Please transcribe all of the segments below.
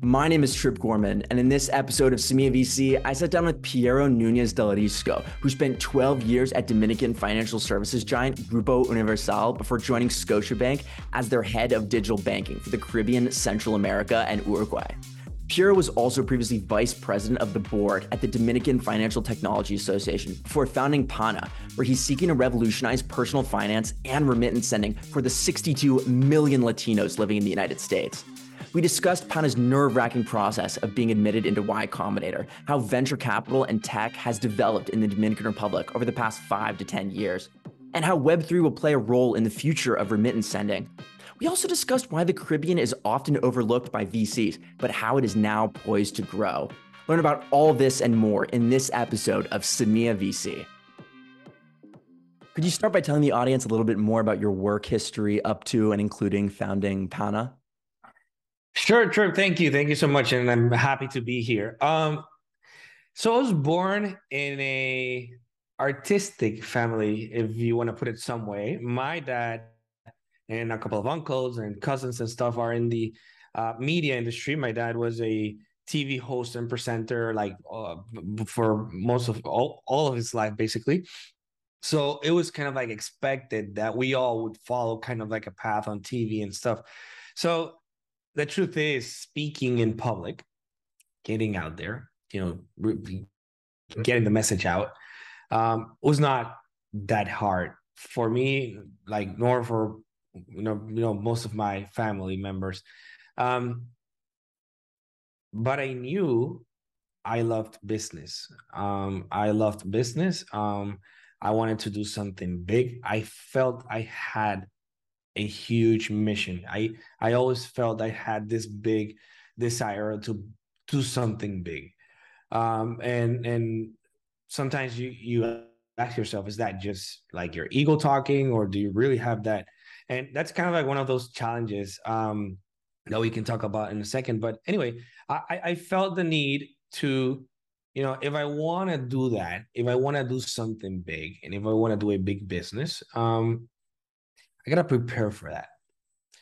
My name is Trip Gorman, and in this episode of Semilla VC, I sat down with Piero Nunez del Risco, who spent 12 years at Dominican financial services giant Grupo Universal before joining Scotiabank as their head of digital banking for the Caribbean, Central America, and Uruguay. Piero was also previously vice president of the board at the Dominican Financial Technology Association before founding Pana, where he's seeking to revolutionize personal finance and remittance sending for the 62 million Latinos living in the United States. We discussed Pana's nerve wracking process of being admitted into Y Combinator, how venture capital and tech has developed in the Dominican Republic over the past five to 10 years, and how Web3 will play a role in the future of remittance sending. We also discussed why the Caribbean is often overlooked by VCs, but how it is now poised to grow. Learn about all this and more in this episode of Semilla VC. Could you start by telling the audience a little bit more about your work history up to and including founding Pana? Sure, sure. Thank you. Thank you so much. And I'm happy to be here. Um, so I was born in a artistic family, if you want to put it some way. My dad and a couple of uncles and cousins and stuff are in the uh, media industry. My dad was a TV host and presenter, like uh, for most of all, all of his life, basically. So it was kind of like expected that we all would follow kind of like a path on TV and stuff. So the truth is speaking in public getting out there you know getting the message out um, was not that hard for me like nor for you know you know most of my family members. Um, but i knew i loved business. Um, i loved business. Um, i wanted to do something big. I felt i had a huge mission. I I always felt I had this big desire to do something big. Um, and and sometimes you you ask yourself, is that just like your ego talking, or do you really have that? And that's kind of like one of those challenges um, that we can talk about in a second. But anyway, I, I felt the need to, you know, if I want to do that, if I want to do something big, and if I want to do a big business, um, I gotta prepare for that.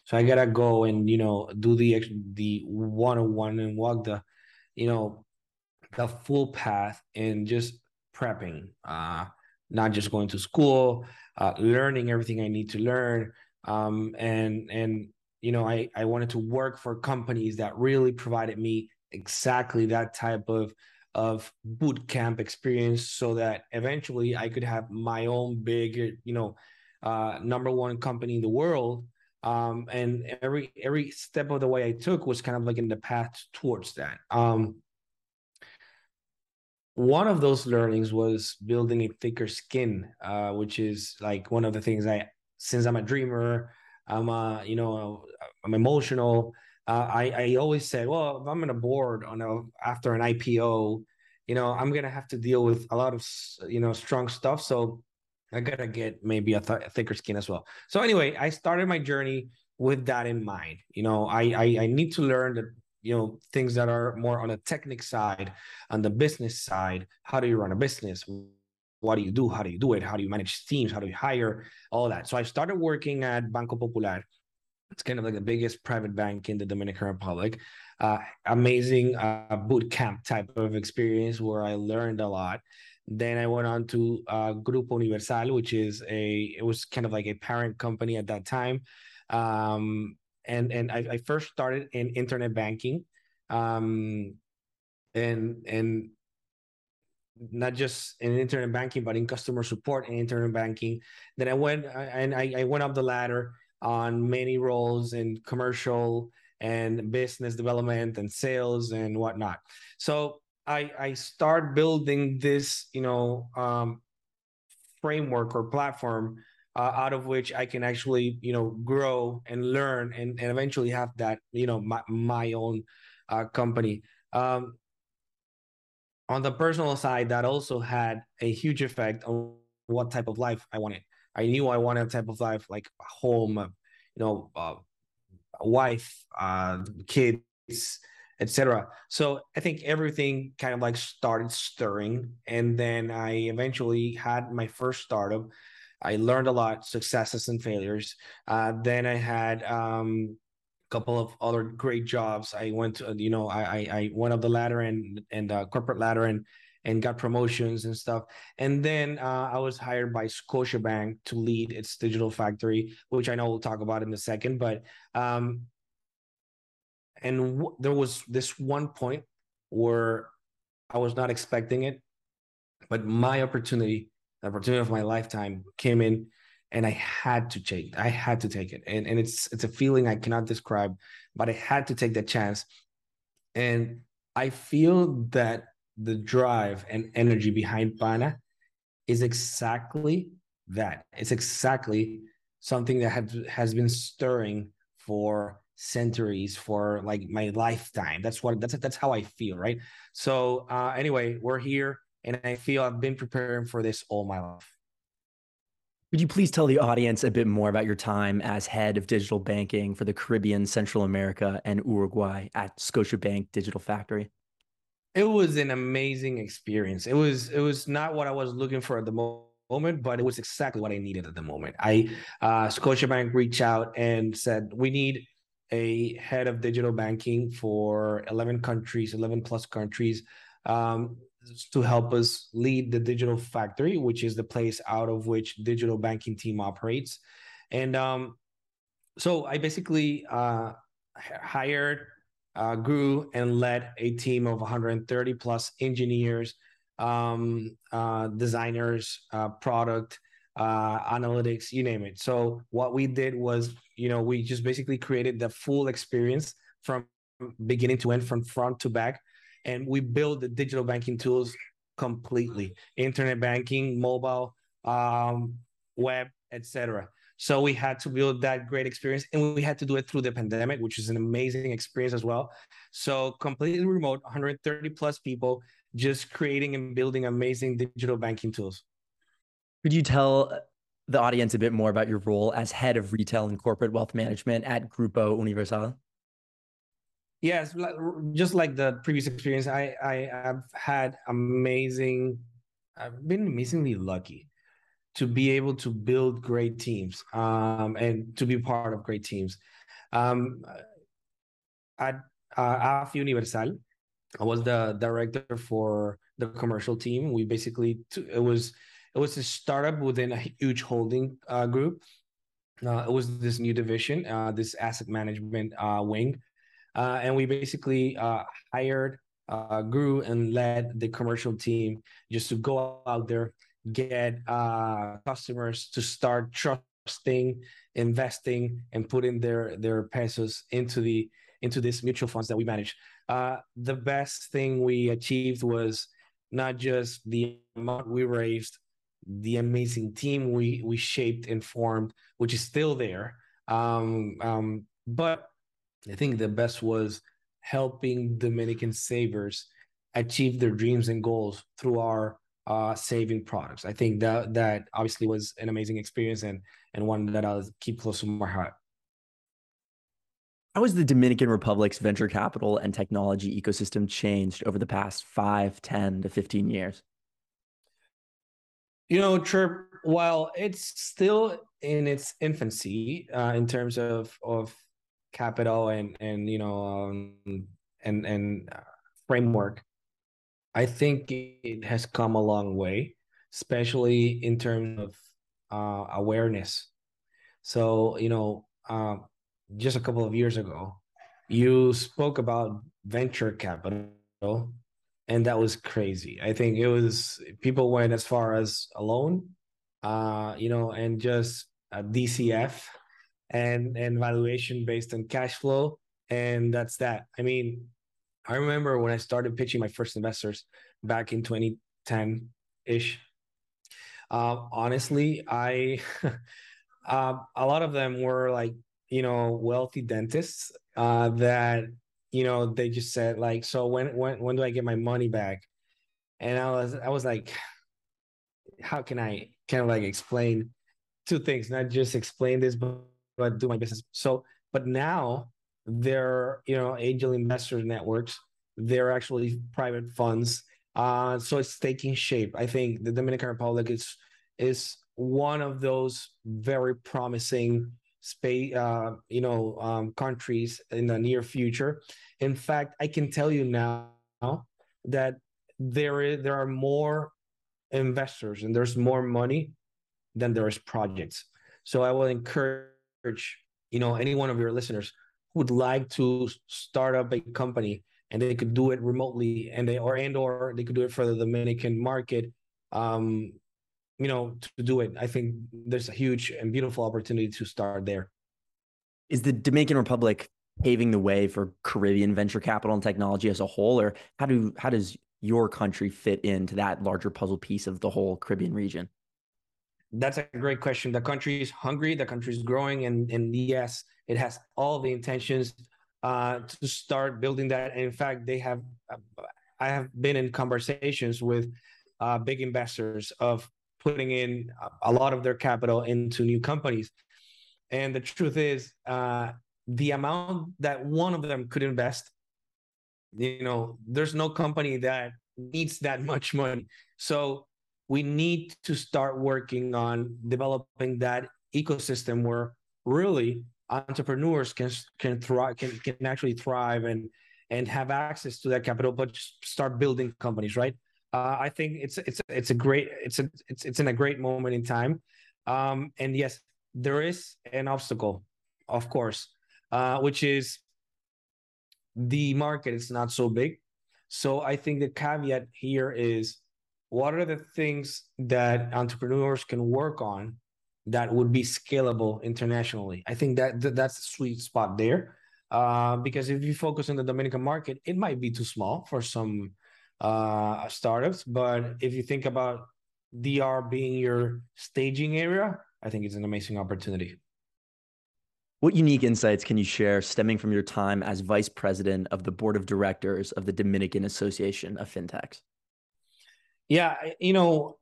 So I gotta go and you know do the the one on one and walk the, you know, the full path and just prepping. Uh, not just going to school, uh, learning everything I need to learn, um, and and you know I I wanted to work for companies that really provided me exactly that type of of boot camp experience so that eventually I could have my own big you know uh, number one company in the world. Um, and every every step of the way I took was kind of like in the path towards that. Um, one of those learnings was building a thicker skin, uh, which is like one of the things I, since I'm a dreamer, I'm a, you know, I'm emotional. Uh, I, I always said, well, if I'm in a board on a, after an IPO, you know, I'm to have to deal with a lot of, you know, strong stuff. So I gotta get maybe a, th- a thicker skin as well. So anyway, I started my journey with that in mind. You know, I, I I need to learn that you know things that are more on the technical side, on the business side. How do you run a business? What do you do? How do you do it? How do you manage teams? How do you hire? All that. So I started working at Banco Popular. It's kind of like the biggest private bank in the Dominican Republic. Uh, amazing uh, boot camp type of experience where I learned a lot. Then I went on to uh, Grupo Universal, which is a it was kind of like a parent company at that time, um, and and I, I, first started in internet banking, um, and and not just in internet banking, but in customer support and internet banking. Then I went and I, I went up the ladder on many roles in commercial and business development and sales and whatnot. So I I start building this, you know, um, framework or platform uh, out of which I can actually, you know, grow and learn and, and eventually have that, you know, my, my own uh, company. Um, on the personal side, that also had a huge effect on what type of life I wanted. I knew I wanted a type of life like home, you know, uh, wife, uh, kids, etc. So I think everything kind of like started stirring, and then I eventually had my first startup. I learned a lot, successes and failures. Uh, then I had um, a couple of other great jobs. I went to, you know, I I, I went up the ladder and and uh, corporate ladder and and got promotions and stuff. And then uh, I was hired by Scotiabank to lead its digital factory, which I know we'll talk about in a second. But um, and w- there was this one point where I was not expecting it, but my opportunity, the opportunity of my lifetime, came in, and I had to take. I had to take it, and and it's it's a feeling I cannot describe, but I had to take that chance, and I feel that the drive and energy behind Pana is exactly that. It's exactly something that has has been stirring for centuries, for like my lifetime. That's what that's that's how I feel, right? So uh, anyway, we're here, and I feel I've been preparing for this all my life. Could you please tell the audience a bit more about your time as head of digital banking for the Caribbean, Central America, and Uruguay at Scotiabank Digital Factory? it was an amazing experience. It was it was not what I was looking for at the moment, but it was exactly what I needed at the moment. I uh, Scotiabank reached out and said we need a head of digital banking for 11 countries, 11 plus countries, um, to help us lead the digital factory, which is the place out of which digital banking team operates. And um, so I basically uh, hired uh, grew and led a team of 130 plus engineers, um, uh, designers, uh, product, uh, analytics, you name it. So what we did was, you know, we just basically created the full experience from beginning to end, from front to back, and we built the digital banking tools completely: internet banking, mobile, um, web, etc. So we had to build that great experience and we had to do it through the pandemic, which is an amazing experience as well. So completely remote, 130 plus people just creating and building amazing digital banking tools. Could you tell the audience a bit more about your role as head of retail and corporate wealth management at Grupo Universal? Yes, just like the previous experience, I I have had amazing. I've been amazingly lucky to be able to build great teams um, and to be part of great teams. Um, at uh, AF Universal, I was the director for the commercial team. We basically it was it was a startup within a huge holding uh, group. Uh, it was this new division, uh, this asset management uh, wing, uh, and we basically hired, grew, and led the commercial team just to go out there get customers to start trusting, investing, and putting their their pesos into the into these mutual funds that we manage. Uh, the best thing we achieved was not just the amount we raised, the amazing team we we shaped and formed, which is still there. Um, um, but I think the best was helping Dominican savers achieve their dreams and goals through our uh, saving products. I think that that obviously was an amazing experience and and one that I'll keep close to my heart. How has the Dominican Republic's venture capital and technology ecosystem changed over the past 5, 10 to 15 years? You know, Trip, while it's still in its infancy uh, in terms of of capital and and you know um, and and uh, framework, I think it has come a long way, especially in terms of uh, awareness. So, you know, uh, just a couple of years ago, you spoke about venture capital, and that was crazy. I think it was people went as far as alone, uh, you know, and just a DCF and and valuation based on cash flow, and that's that. I mean, I remember when I started pitching my first investors back in 2010 ish. Uh, honestly, I uh, a lot of them were like you know wealthy dentists uh, that you know they just said like, so when when when do I get my money back? And I was I was like, how can I kind of like explain two things, not just explain this, but, but do my business. So, but now they're you know angel investor networks they're actually private funds uh, so it's taking shape i think the dominican republic is is one of those very promising space, uh, you know, um, countries in the near future. In fact, I can tell you now that there is there are more investors and there's more money than there is projects. So I will encourage, you know, any one of your listeners who would like to start up a company and they could do it remotely and they or and or they could do it for the Dominican market. Um, you know, to do it. I think there's a huge and beautiful opportunity to start there. Is the Dominican Republic paving the way for Caribbean venture capital and technology as a whole, or how do how does your country fit into that larger puzzle piece of the whole Caribbean region? That's a great question. The country is hungry. The country is growing, and and yes, it has all the intentions uh, to start building that. And in fact, they have. I have been in conversations with uh, big investors of putting in a lot of their capital into new companies. And the truth is, uh, the amount that one of them could invest, you know, there's no company that needs that much money. So we need to start working on developing that ecosystem where really entrepreneurs can can thrive can, can actually thrive and and have access to that capital but start building companies right uh, i think it's it's it's a great it's a it's it's in a great moment in time um and yes there is an obstacle of course uh which is the market is not so big so i think the caveat here is what are the things that entrepreneurs can work on that would be scalable internationally. I think that, that that's the sweet spot there. Uh, because if you focus on the Dominican market, it might be too small for some uh, startups. But if you think about DR being your staging area, I think it's an amazing opportunity. What unique insights can you share stemming from your time as vice president of the board of directors of the Dominican Association of FinTechs? Yeah, you know,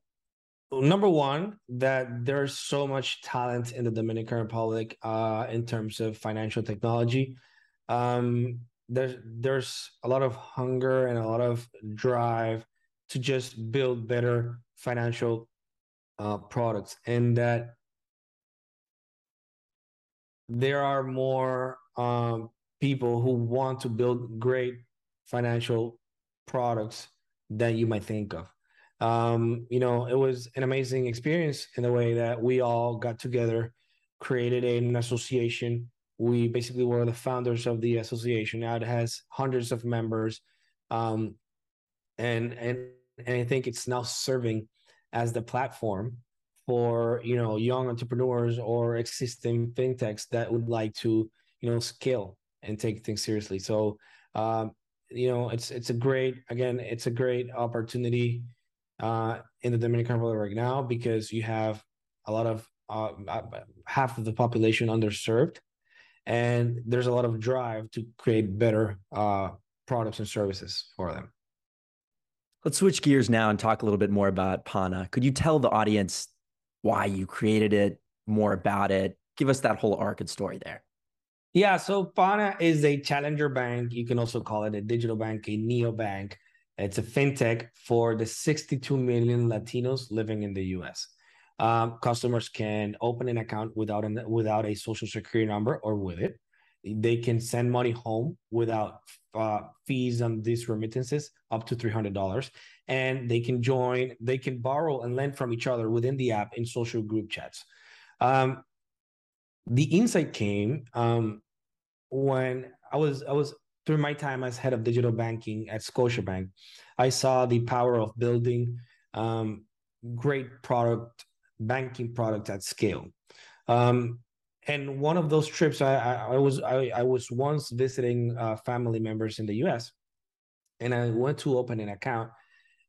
number one that there's so much talent in the dominican republic uh, in terms of financial technology um, there's there's a lot of hunger and a lot of drive to just build better financial uh, products and that there are more um, people who want to build great financial products than you might think of um, you know, it was an amazing experience in the way that we all got together, created an association. We basically were the founders of the association. Now it has hundreds of members, um, and and and I think it's now serving as the platform for you know young entrepreneurs or existing fintechs that would like to you know scale and take things seriously. So um, you know it's it's a great again it's a great opportunity uh, in the Dominican Republic right now because you have a lot of uh, uh, half of the population underserved, and there's a lot of drive to create better uh, products and services for them. Let's switch gears now and talk a little bit more about Pana. Could you tell the audience why you created it, more about it? Give us that whole arc and story there. Yeah, so Pana is a challenger bank. You can also call it a digital bank, a neo bank it's a fintech for the 62 million Latinos living in the U.S. Um, customers can open an account without an, without a social security number or with it. They can send money home without uh, fees on these remittances up to three hundred dollars, and they can join. They can borrow and lend from each other within the app in social group chats. Um, the insight came um, when I was I was through my time as head of digital banking at Scotiabank, I saw the power of building um, great product banking product at scale. Um, and one of those trips, I, I, I was I, I, was once visiting uh, family members in the U.S. and I went to open an account,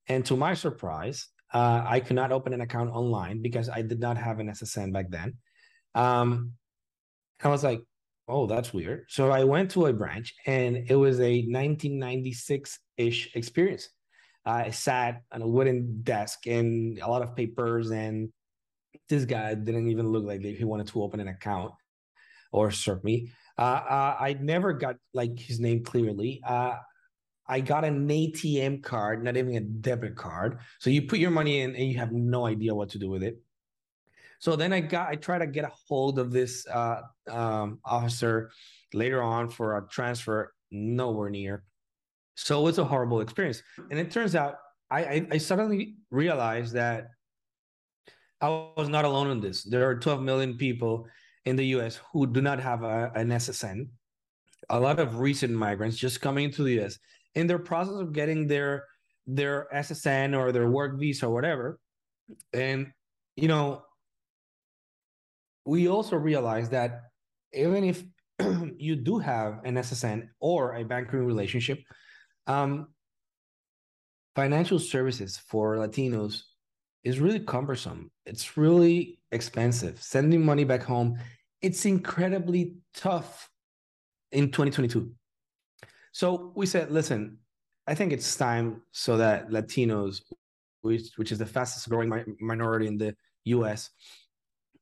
and to my surprise, uh, I could not open an account online because I did not have an SSN back then. Um, I was like, oh, that's weird. So I went to a branch and it was a 1996 ish experience. I sat on a wooden desk and a lot of papers, and this guy didn't even look like he wanted to open an account or serve me. Uh, uh, I never got like his name clearly. Uh, I got an ATM card, not even a debit card. So you put your money in and you have no idea what to do with it. So then I got I tried to get a hold of this uh, um, officer later on for a transfer, nowhere near. So it was a horrible experience. And it turns out I, I, I suddenly realized that I was not alone in this. There are 12 million people in the US who do not have a, an SSN. A lot of recent migrants just coming into the US in their process of getting their their SSN or their work visa or whatever. And you know, we also realize that even if you do have an SSN or a banking relationship, um, financial services for Latinos is really cumbersome. It's really expensive. Sending money back home, it's incredibly tough in 2022. So we said, listen, I think it's time so that Latinos, which, which is the fastest growing mi- minority in the US,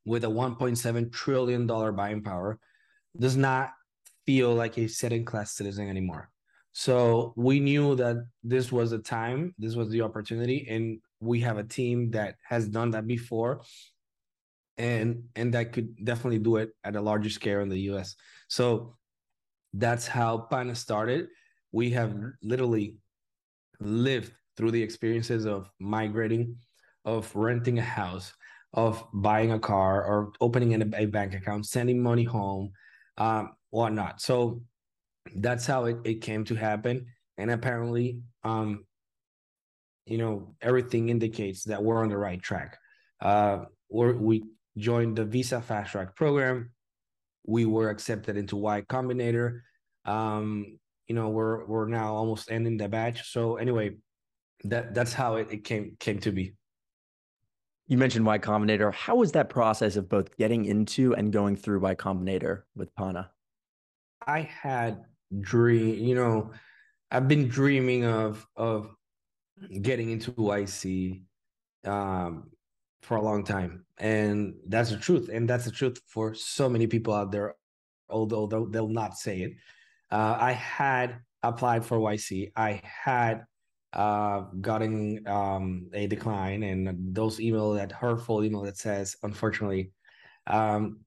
with a 1.7 trillion dollar buying power, does not feel like a second class citizen anymore. So we knew that this was the time, this was the opportunity, and we have a team that has done that before, and and that could definitely do it at a larger scale in the U.S. So that's how Pana started. We have literally lived through the experiences of migrating, of renting a house, of buying a car, or opening a, bank account, sending money home, um, whatnot. So that's how it, it came to happen. And apparently, um, you know, everything indicates that we're on the right track. Uh, we're, we joined the Visa Fast Track program. We were accepted into Y Combinator. Um, you know, we're we're now almost ending the batch. So anyway, that that's how it, it came came to be. You mentioned Y Combinator. How was that process of both getting into and going through Y Combinator with Pana? I had dream, you know, I've been dreaming of of getting into YC um, for a long time, and that's the truth, and that's the truth for so many people out there. Although they'll, not say it, uh, I had applied for YC. I had uh, gotten um, a decline, and those email that hurtful email that says, unfortunately. Um,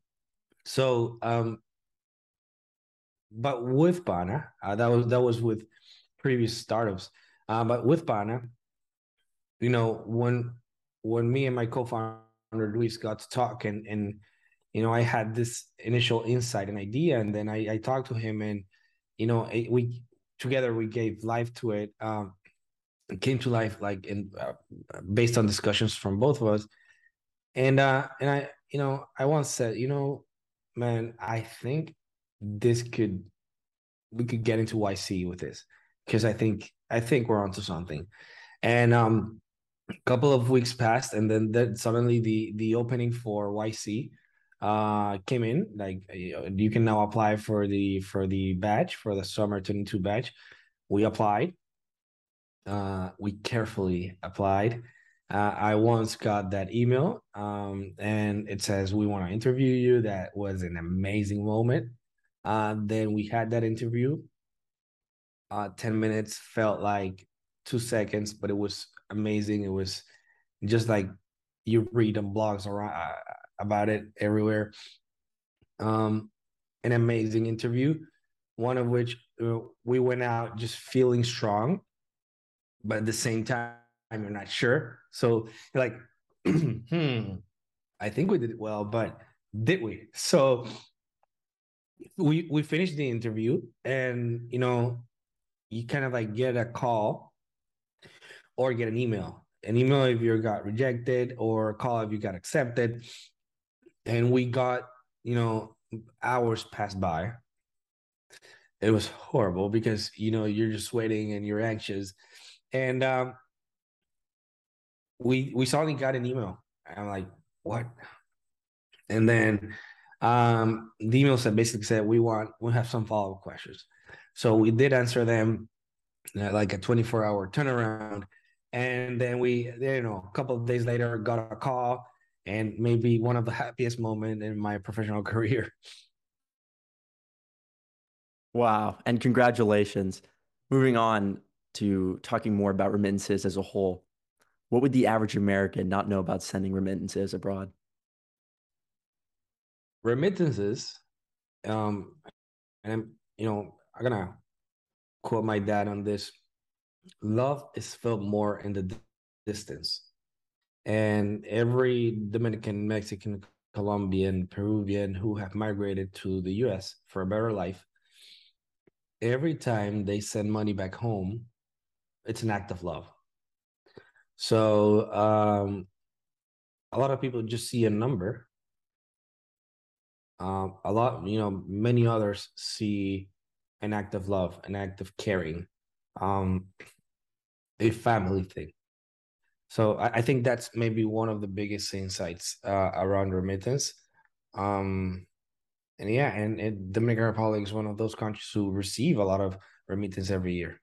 so um, but with Pana, uh, that was that was with previous startups. Uh, but with Pana, you know, when when me and my co-founder Luis got to talk and and you know, I had this initial insight and idea, and then I, I talked to him, and you know, it, we together we gave life to it. Um, it came to life like in uh, based on discussions from both of us, and uh, and I, you know, I once said, you know, man, I think this could we could get into YC with this because I think I think we're onto something. And um a couple of weeks passed and then then suddenly the the opening for YC uh came in. Like you can now apply for the for the badge for the summer 22 badge. We applied. Uh we carefully applied. Uh, i once got that email um and it says we want to interview you. That was an amazing moment. Uh, then we had that interview. Uh, 10 minutes felt like two seconds, but it was amazing. It was just like you read on blogs around uh, about it everywhere. Um, an amazing interview, one of which uh, we went out just feeling strong, but at the same time, you're not sure. So you're like, hmm, I think we did it well, but did we? So we we finished the interview and you know you kind of like get a call or get an email. An email if you got rejected or a call if you got accepted. And we got you know hours passed by. It was horrible because you know you're just waiting and you're anxious. And um we we suddenly got an email. I'm like what? And then um, the email said basically said we want we have some follow up questions. So we did answer them uh, like a 24 hour turnaround, and then we you know a couple of days later got a call, and maybe one of the happiest moment in my professional career. Wow, and congratulations. Moving on to talking more about remittances as a whole. What would the average American not know about sending remittances abroad? remittances, um, and I'm, you know, I'm gonna quote my dad on this. Love is felt more in the distance, and every Dominican, Mexican, Colombian, Peruvian who have migrated to the U.S. for a better life, every time they send money back home, it's an act of love. So um, a lot of people just see a number. Um, a lot, you know, many others see an act of love, an act of caring, um, a family thing. So I, I, think that's maybe one of the biggest insights uh, around remittance. Um, and yeah, and, and Dominican Republic is one of those countries who receive a lot of remittance every year.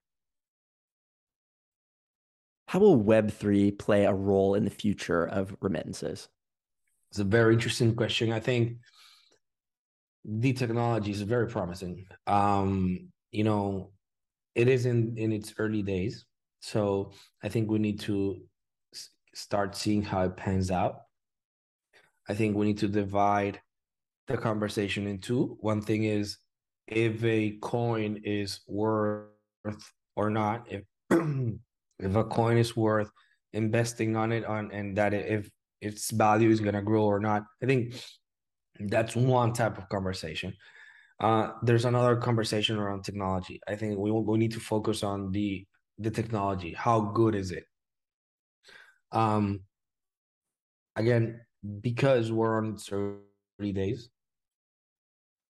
How will Web3 play a role in the future of remittances? It's a very interesting question. I think the technology is very promising. Um, you know, it is in, in its early days. So I think we need to start seeing how it pans out. I think we need to divide the conversation in two. One thing is if a coin is worth or not, if if a coin is worth investing on it on and that if its value is gonna grow or not. I think that's one type of conversation. Uh, there's another conversation around technology. I think we we need to focus on the the technology. How good is it? Um, again, because we're on early days,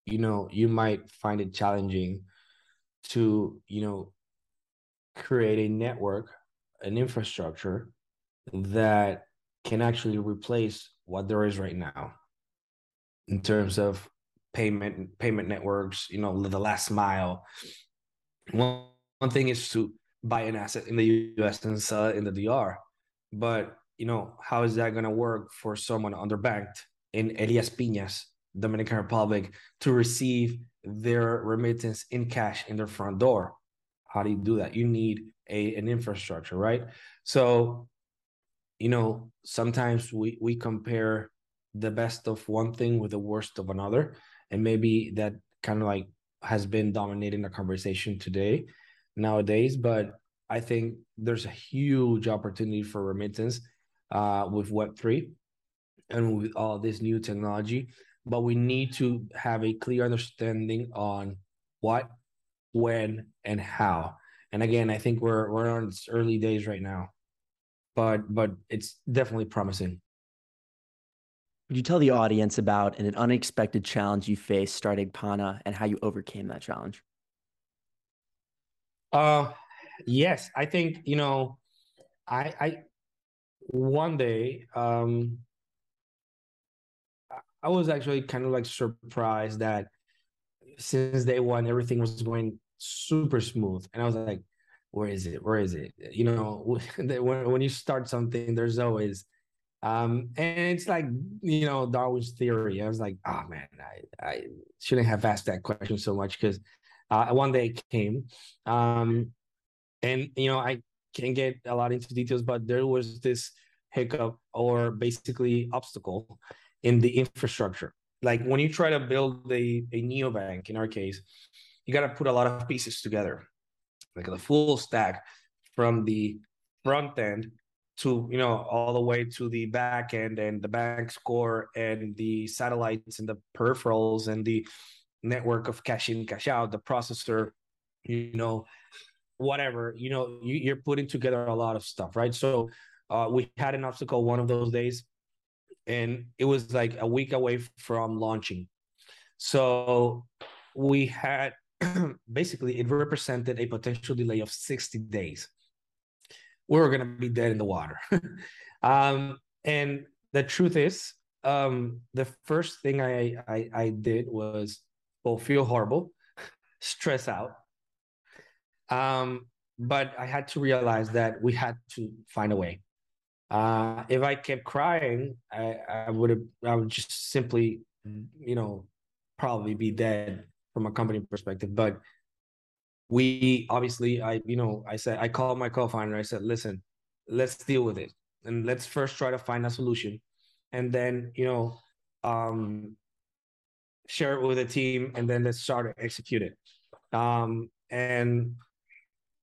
you know, you might find it challenging to, you know, create a network, an infrastructure that can actually replace what there is right now in terms of payment payment networks you know the last mile. One, one thing is to buy an asset in the us and sell it in the dr but you know how is that going to work for someone underbanked in elias piñas dominican republic to receive their remittance in cash in their front door? How do you do that? You need a an infrastructure right? So you know sometimes we we compare the best of one thing with the worst of another. And maybe that kind of like has been dominating the conversation today nowadays. But i think there's a huge opportunity for remittance uh, with web3 and with all this new technology. But we need to have a clear understanding on what when and how. And again i think we're we're on its early days right now. But but it's definitely promising would you tell the audience about an unexpected challenge you faced starting Pana and how you overcame that challenge? Uh yes, I think, you know, I I one day um I was actually kind of like surprised that since day one everything was going super smooth. And I was like where is it? Where is it? You know when when you start something there's always um, and it's like, you know, Darwin's theory. I was like, oh man, I, I shouldn't have asked that question so much because uh, one day it came. Um, and, you know, I can't get a lot into details, but there was this hiccup or basically obstacle in the infrastructure. Like when you try to build a, a neobank, in our case, you got to put a lot of pieces together, like the full stack from the front end to you know all the way to the back end and the bank core and the satellites and the peripherals and the network of cash in cash out the processor you know whatever you know you, you're putting together a lot of stuff right? So uh, we had an obstacle one of those days and it was like a week away from launching. So we had basically it represented a potential delay of 60 days we were going to be dead in the water. um, and the truth is, um, the first thing I, I, I did was well feel horrible, stress out. Um, but I had to realize that we had to find a way. Uh, if I kept crying, I, I would have I would just simply, you know, probably be dead from a company perspective. But we obviously i you know i said i called my co-founder i said listen let's deal with it and let's first try to find a solution and then you know um share it with the team, and then let's start to execute it. Um, and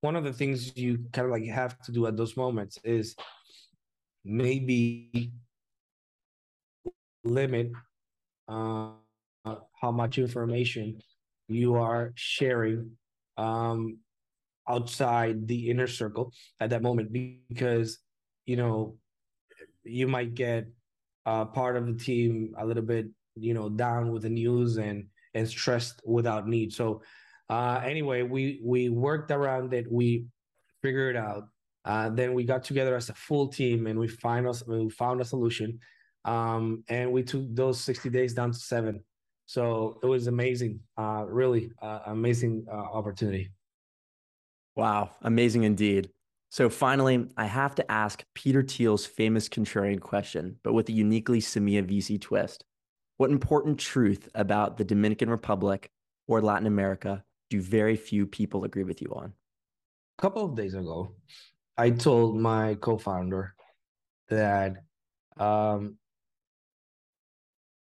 one of the things you kind of like have to do at those moments is maybe limit uh, how much information you are sharing um, outside the inner circle at that moment because you know you might get uh, part of the team a little bit you know down with the news and and stressed without need. So uh, anyway we we worked around it. We figured it out. Uh, then we got together as a full team and we find us we found a solution. Um, and we took those 60 days down to seven so it was amazing uh, really uh, amazing uh, opportunity wow amazing indeed so finally, I have to ask Peter Thiel's famous contrarian question, but with a uniquely Semilla VC twist. What important truth about the Dominican Republic or Latin America do very few people agree with you on? A couple of days ago, I told my co-founder that um,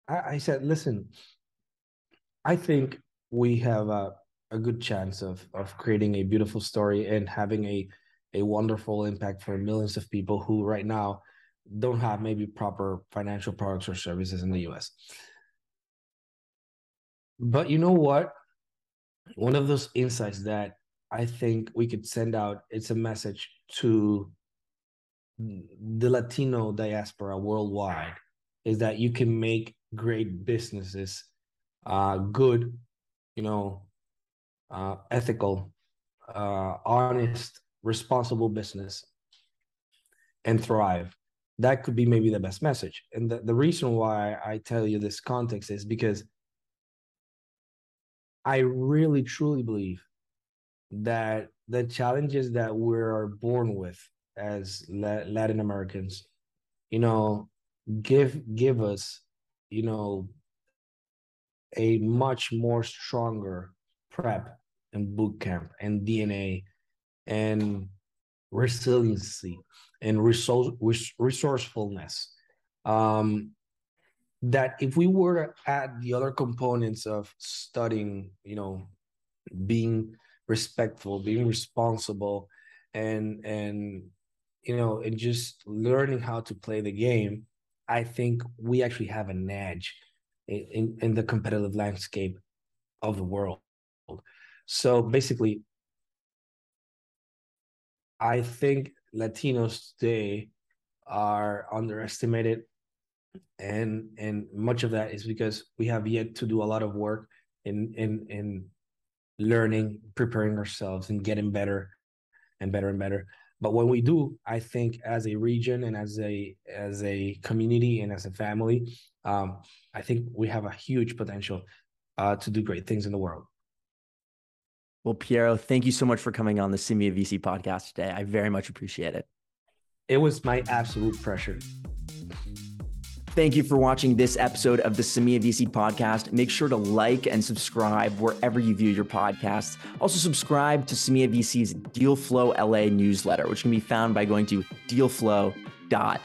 I, I said, listen, I think we have a, a good chance of of creating a beautiful story and having a a wonderful impact for millions of people who right now don't have maybe proper financial products or services in the US. But you know what? One of those insights that I think we could send out it's a message to the Latino diaspora worldwide is that you can make great businesses uh, good, you know, uh, ethical, uh, honest, responsible business and thrive. That could be maybe the best message. And the, the reason why i tell you this context is because i really truly believe that the challenges that we're born with as latin americans you know give give us you know a much more stronger prep and boot camp and dna and resiliency and resource, resourcefulness. Um, that if we were to add the other components of studying, you know, being respectful, being responsible, and and you know, and just learning how to play the game, I think we actually have an edge in, in, the competitive landscape of the world. So basically, I think Latinos today are underestimated and and much of that is because we have yet to do a lot of work in in in learning preparing ourselves and getting better and better and better but when we do i think as a region and as a as a community and as a family um, i think we have a huge potential uh, to do great things in the world well, Piero, thank you so much for coming on the Semilla VC podcast today. I very much appreciate it. It was my absolute pleasure. Thank you for watching this episode of the Semilla VC podcast. Make sure to like and subscribe wherever you view your podcasts. Also, subscribe to Semilla VC's Deal Flow LA newsletter, which can be found by going to dealflow.la.